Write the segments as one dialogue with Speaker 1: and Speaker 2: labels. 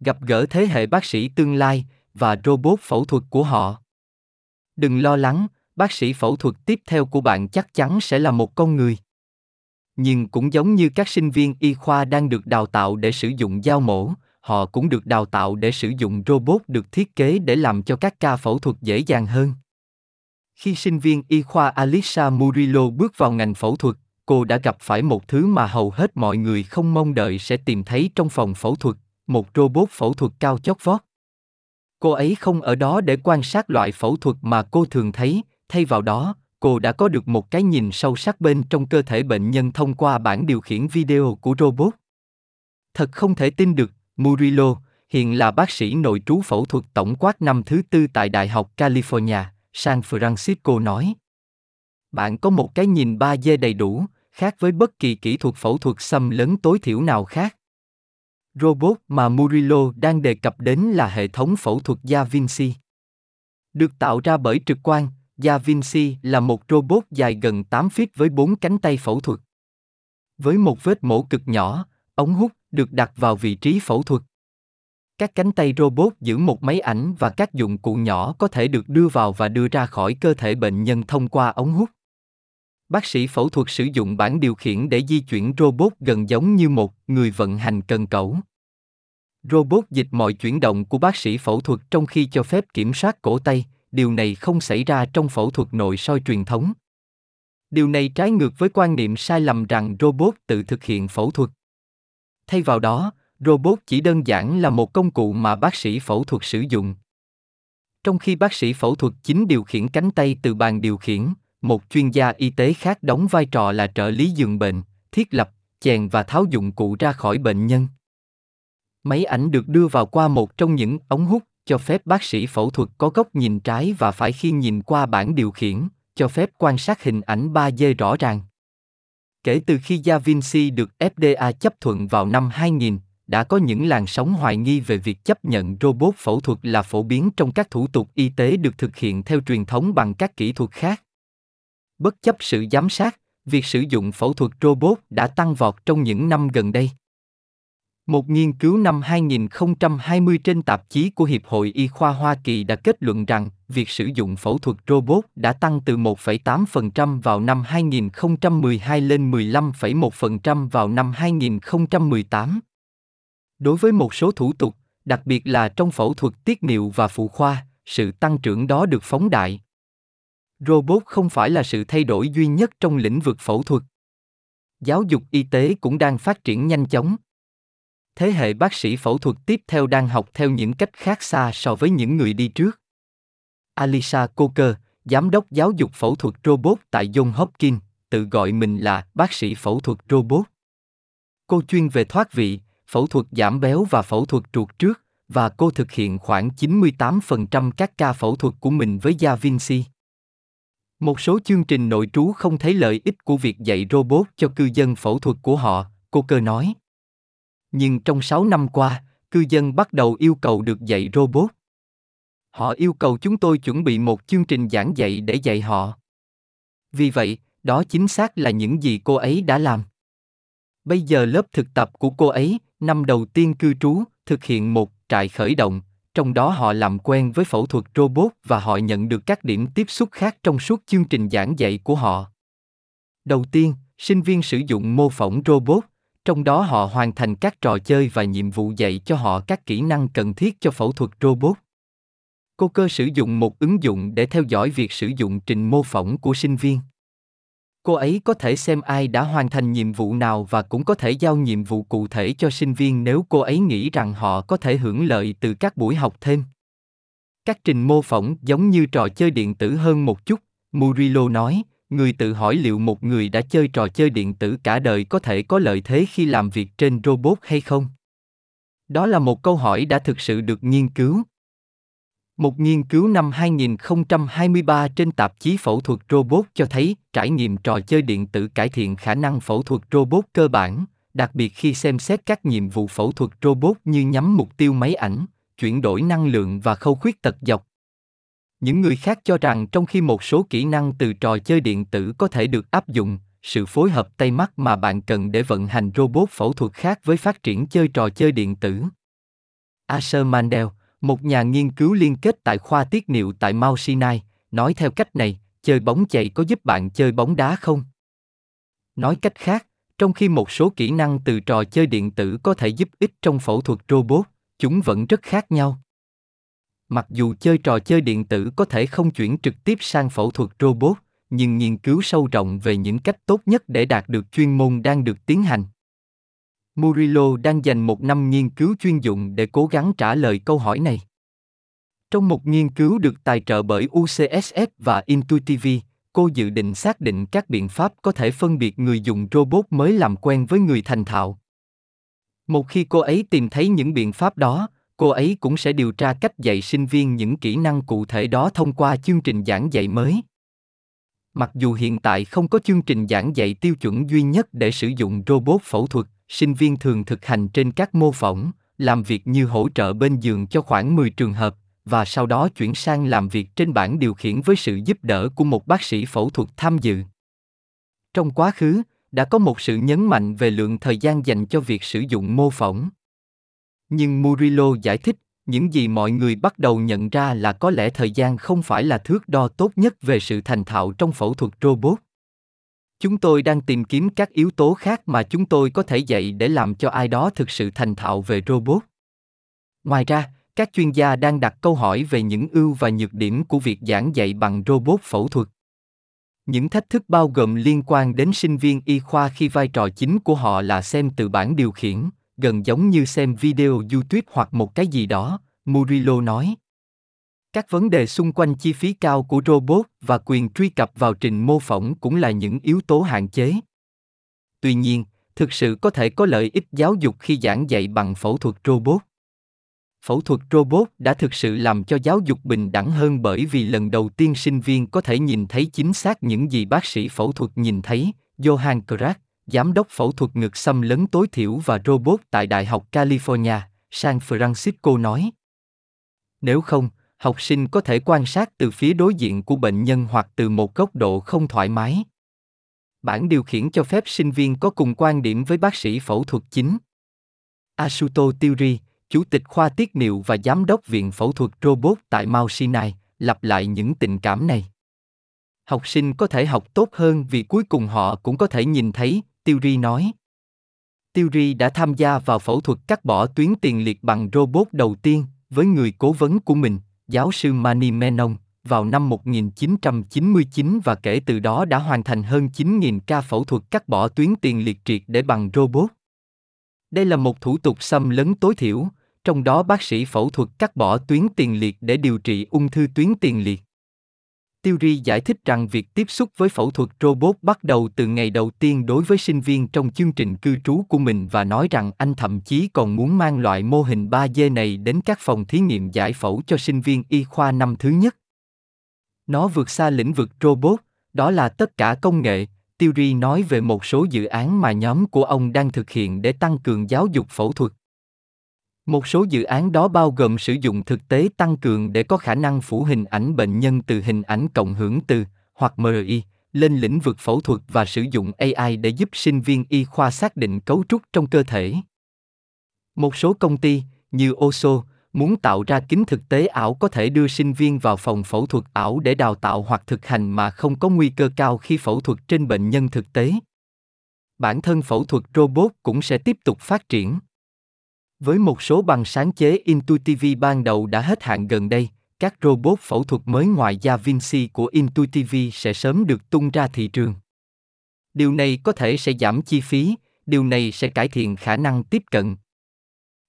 Speaker 1: gặp gỡ thế hệ bác sĩ tương lai và robot phẫu thuật của họ. Đừng lo lắng, bác sĩ phẫu thuật tiếp theo của bạn chắc chắn sẽ là một con người. Nhưng cũng giống như các sinh viên y khoa đang được đào tạo để sử dụng dao mổ, họ cũng được đào tạo để sử dụng robot được thiết kế để làm cho các ca phẫu thuật dễ dàng hơn. Khi sinh viên y khoa Alisa Murillo bước vào ngành phẫu thuật, cô đã gặp phải một thứ mà hầu hết mọi người không mong đợi sẽ tìm thấy trong phòng phẫu thuật, một robot phẫu thuật cao chót vót. Cô ấy không ở đó để quan sát loại phẫu thuật mà cô thường thấy, thay vào đó, cô đã có được một cái nhìn sâu sắc bên trong cơ thể bệnh nhân thông qua bản điều khiển video của robot. Thật không thể tin được, Murillo, hiện là bác sĩ nội trú phẫu thuật tổng quát năm thứ tư tại Đại học California, San Francisco nói. Bạn có một cái nhìn 3D đầy đủ, khác với bất kỳ kỹ thuật phẫu thuật xâm lấn tối thiểu nào khác. Robot mà Murillo đang đề cập đến là hệ thống phẫu thuật Da Vinci. Được tạo ra bởi trực quan, Da Vinci là một robot dài gần 8 feet với 4 cánh tay phẫu thuật. Với một vết mổ cực nhỏ, ống hút được đặt vào vị trí phẫu thuật. Các cánh tay robot giữ một máy ảnh và các dụng cụ nhỏ có thể được đưa vào và đưa ra khỏi cơ thể bệnh nhân thông qua ống hút. Bác sĩ phẫu thuật sử dụng bản điều khiển để di chuyển robot gần giống như một người vận hành cần cẩu. Robot dịch mọi chuyển động của bác sĩ phẫu thuật trong khi cho phép kiểm soát cổ tay, điều này không xảy ra trong phẫu thuật nội soi truyền thống. Điều này trái ngược với quan niệm sai lầm rằng robot tự thực hiện phẫu thuật. Thay vào đó, robot chỉ đơn giản là một công cụ mà bác sĩ phẫu thuật sử dụng. Trong khi bác sĩ phẫu thuật chính điều khiển cánh tay từ bàn điều khiển, một chuyên gia y tế khác đóng vai trò là trợ lý giường bệnh, thiết lập, chèn và tháo dụng cụ ra khỏi bệnh nhân. Máy ảnh được đưa vào qua một trong những ống hút cho phép bác sĩ phẫu thuật có góc nhìn trái và phải khi nhìn qua bảng điều khiển, cho phép quan sát hình ảnh 3D rõ ràng. Kể từ khi Da Vinci được FDA chấp thuận vào năm 2000, đã có những làn sóng hoài nghi về việc chấp nhận robot phẫu thuật là phổ biến trong các thủ tục y tế được thực hiện theo truyền thống bằng các kỹ thuật khác. Bất chấp sự giám sát, việc sử dụng phẫu thuật robot đã tăng vọt trong những năm gần đây. Một nghiên cứu năm 2020 trên tạp chí của Hiệp hội Y khoa Hoa Kỳ đã kết luận rằng việc sử dụng phẫu thuật robot đã tăng từ 1,8% vào năm 2012 lên 15,1% vào năm 2018. Đối với một số thủ tục, đặc biệt là trong phẫu thuật tiết niệu và phụ khoa, sự tăng trưởng đó được phóng đại. Robot không phải là sự thay đổi duy nhất trong lĩnh vực phẫu thuật. Giáo dục y tế cũng đang phát triển nhanh chóng. Thế hệ bác sĩ phẫu thuật tiếp theo đang học theo những cách khác xa so với những người đi trước. Alisa Coker, giám đốc giáo dục phẫu thuật robot tại John Hopkins, tự gọi mình là bác sĩ phẫu thuật robot. Cô chuyên về thoát vị, phẫu thuật giảm béo và phẫu thuật ruột trước, và cô thực hiện khoảng 98% các ca phẫu thuật của mình với Da Vinci. Một số chương trình nội trú không thấy lợi ích của việc dạy robot cho cư dân phẫu thuật của họ, cô cơ nói. Nhưng trong 6 năm qua, cư dân bắt đầu yêu cầu được dạy robot. Họ yêu cầu chúng tôi chuẩn bị một chương trình giảng dạy để dạy họ. Vì vậy, đó chính xác là những gì cô ấy đã làm. Bây giờ lớp thực tập của cô ấy, năm đầu tiên cư trú, thực hiện một trại khởi động, trong đó họ làm quen với phẫu thuật robot và họ nhận được các điểm tiếp xúc khác trong suốt chương trình giảng dạy của họ. Đầu tiên, sinh viên sử dụng mô phỏng robot, trong đó họ hoàn thành các trò chơi và nhiệm vụ dạy cho họ các kỹ năng cần thiết cho phẫu thuật robot. Cô cơ sử dụng một ứng dụng để theo dõi việc sử dụng trình mô phỏng của sinh viên. Cô ấy có thể xem ai đã hoàn thành nhiệm vụ nào và cũng có thể giao nhiệm vụ cụ thể cho sinh viên nếu cô ấy nghĩ rằng họ có thể hưởng lợi từ các buổi học thêm. Các trình mô phỏng giống như trò chơi điện tử hơn một chút, Murillo nói, người tự hỏi liệu một người đã chơi trò chơi điện tử cả đời có thể có lợi thế khi làm việc trên robot hay không? Đó là một câu hỏi đã thực sự được nghiên cứu. Một nghiên cứu năm 2023 trên tạp chí phẫu thuật robot cho thấy trải nghiệm trò chơi điện tử cải thiện khả năng phẫu thuật robot cơ bản, đặc biệt khi xem xét các nhiệm vụ phẫu thuật robot như nhắm mục tiêu máy ảnh, chuyển đổi năng lượng và khâu khuyết tật dọc. Những người khác cho rằng trong khi một số kỹ năng từ trò chơi điện tử có thể được áp dụng, sự phối hợp tay mắt mà bạn cần để vận hành robot phẫu thuật khác với phát triển chơi trò chơi điện tử. Asher Mandel, một nhà nghiên cứu liên kết tại khoa tiết niệu tại Mount Sinai, nói theo cách này, chơi bóng chạy có giúp bạn chơi bóng đá không? Nói cách khác, trong khi một số kỹ năng từ trò chơi điện tử có thể giúp ích trong phẫu thuật robot, chúng vẫn rất khác nhau. Mặc dù chơi trò chơi điện tử có thể không chuyển trực tiếp sang phẫu thuật robot, nhưng nghiên cứu sâu rộng về những cách tốt nhất để đạt được chuyên môn đang được tiến hành. Murillo đang dành một năm nghiên cứu chuyên dụng để cố gắng trả lời câu hỏi này. Trong một nghiên cứu được tài trợ bởi UCSF và Intuitive, cô dự định xác định các biện pháp có thể phân biệt người dùng robot mới làm quen với người thành thạo. Một khi cô ấy tìm thấy những biện pháp đó, cô ấy cũng sẽ điều tra cách dạy sinh viên những kỹ năng cụ thể đó thông qua chương trình giảng dạy mới. Mặc dù hiện tại không có chương trình giảng dạy tiêu chuẩn duy nhất để sử dụng robot phẫu thuật, sinh viên thường thực hành trên các mô phỏng, làm việc như hỗ trợ bên giường cho khoảng 10 trường hợp, và sau đó chuyển sang làm việc trên bảng điều khiển với sự giúp đỡ của một bác sĩ phẫu thuật tham dự. Trong quá khứ, đã có một sự nhấn mạnh về lượng thời gian dành cho việc sử dụng mô phỏng. Nhưng Murillo giải thích, những gì mọi người bắt đầu nhận ra là có lẽ thời gian không phải là thước đo tốt nhất về sự thành thạo trong phẫu thuật robot. Chúng tôi đang tìm kiếm các yếu tố khác mà chúng tôi có thể dạy để làm cho ai đó thực sự thành thạo về robot. Ngoài ra, các chuyên gia đang đặt câu hỏi về những ưu và nhược điểm của việc giảng dạy bằng robot phẫu thuật. Những thách thức bao gồm liên quan đến sinh viên y khoa khi vai trò chính của họ là xem từ bản điều khiển, gần giống như xem video YouTube hoặc một cái gì đó, Murillo nói. Các vấn đề xung quanh chi phí cao của robot và quyền truy cập vào trình mô phỏng cũng là những yếu tố hạn chế. Tuy nhiên, thực sự có thể có lợi ích giáo dục khi giảng dạy bằng phẫu thuật robot. Phẫu thuật robot đã thực sự làm cho giáo dục bình đẳng hơn bởi vì lần đầu tiên sinh viên có thể nhìn thấy chính xác những gì bác sĩ phẫu thuật nhìn thấy, Johan Krak, giám đốc phẫu thuật ngực xâm lấn tối thiểu và robot tại Đại học California, San Francisco nói. Nếu không, học sinh có thể quan sát từ phía đối diện của bệnh nhân hoặc từ một góc độ không thoải mái. Bản điều khiển cho phép sinh viên có cùng quan điểm với bác sĩ phẫu thuật chính. Asuto Tiuri, chủ tịch khoa tiết niệu và giám đốc viện phẫu thuật robot tại Mount Sinai, lặp lại những tình cảm này. Học sinh có thể học tốt hơn vì cuối cùng họ cũng có thể nhìn thấy, Tiêu Ri nói. Tiêu Ri đã tham gia vào phẫu thuật cắt bỏ tuyến tiền liệt bằng robot đầu tiên với người cố vấn của mình, giáo sư Mani Menon, vào năm 1999 và kể từ đó đã hoàn thành hơn 9.000 ca phẫu thuật cắt bỏ tuyến tiền liệt triệt để bằng robot. Đây là một thủ tục xâm lấn tối thiểu, trong đó bác sĩ phẫu thuật cắt bỏ tuyến tiền liệt để điều trị ung thư tuyến tiền liệt. Theory giải thích rằng việc tiếp xúc với phẫu thuật robot bắt đầu từ ngày đầu tiên đối với sinh viên trong chương trình cư trú của mình và nói rằng anh thậm chí còn muốn mang loại mô hình 3D này đến các phòng thí nghiệm giải phẫu cho sinh viên y khoa năm thứ nhất. Nó vượt xa lĩnh vực robot, đó là tất cả công nghệ, Theory nói về một số dự án mà nhóm của ông đang thực hiện để tăng cường giáo dục phẫu thuật. Một số dự án đó bao gồm sử dụng thực tế tăng cường để có khả năng phủ hình ảnh bệnh nhân từ hình ảnh cộng hưởng từ hoặc MRI lên lĩnh vực phẫu thuật và sử dụng AI để giúp sinh viên y khoa xác định cấu trúc trong cơ thể. Một số công ty, như Oso, muốn tạo ra kính thực tế ảo có thể đưa sinh viên vào phòng phẫu thuật ảo để đào tạo hoặc thực hành mà không có nguy cơ cao khi phẫu thuật trên bệnh nhân thực tế. Bản thân phẫu thuật robot cũng sẽ tiếp tục phát triển. Với một số bằng sáng chế Intuitive ban đầu đã hết hạn gần đây, các robot phẫu thuật mới ngoài Da Vinci của Intuitive sẽ sớm được tung ra thị trường. Điều này có thể sẽ giảm chi phí, điều này sẽ cải thiện khả năng tiếp cận.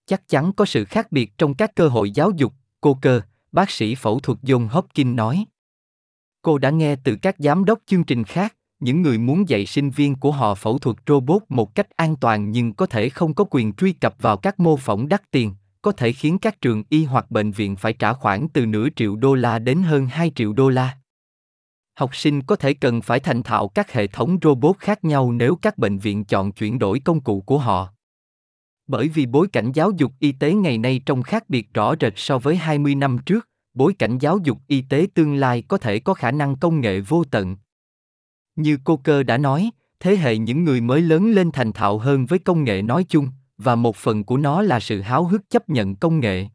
Speaker 1: Chắc chắn có sự khác biệt trong các cơ hội giáo dục, cô cơ, bác sĩ phẫu thuật John Hopkins nói. Cô đã nghe từ các giám đốc chương trình khác, những người muốn dạy sinh viên của họ phẫu thuật robot một cách an toàn nhưng có thể không có quyền truy cập vào các mô phỏng đắt tiền, có thể khiến các trường y hoặc bệnh viện phải trả khoản từ nửa triệu đô la đến hơn 2 triệu đô la. Học sinh có thể cần phải thành thạo các hệ thống robot khác nhau nếu các bệnh viện chọn chuyển đổi công cụ của họ. Bởi vì bối cảnh giáo dục y tế ngày nay trông khác biệt rõ rệt so với 20 năm trước, bối cảnh giáo dục y tế tương lai có thể có khả năng công nghệ vô tận, như cô cơ đã nói, thế hệ những người mới lớn lên thành thạo hơn với công nghệ nói chung, và một phần của nó là sự háo hức chấp nhận công nghệ.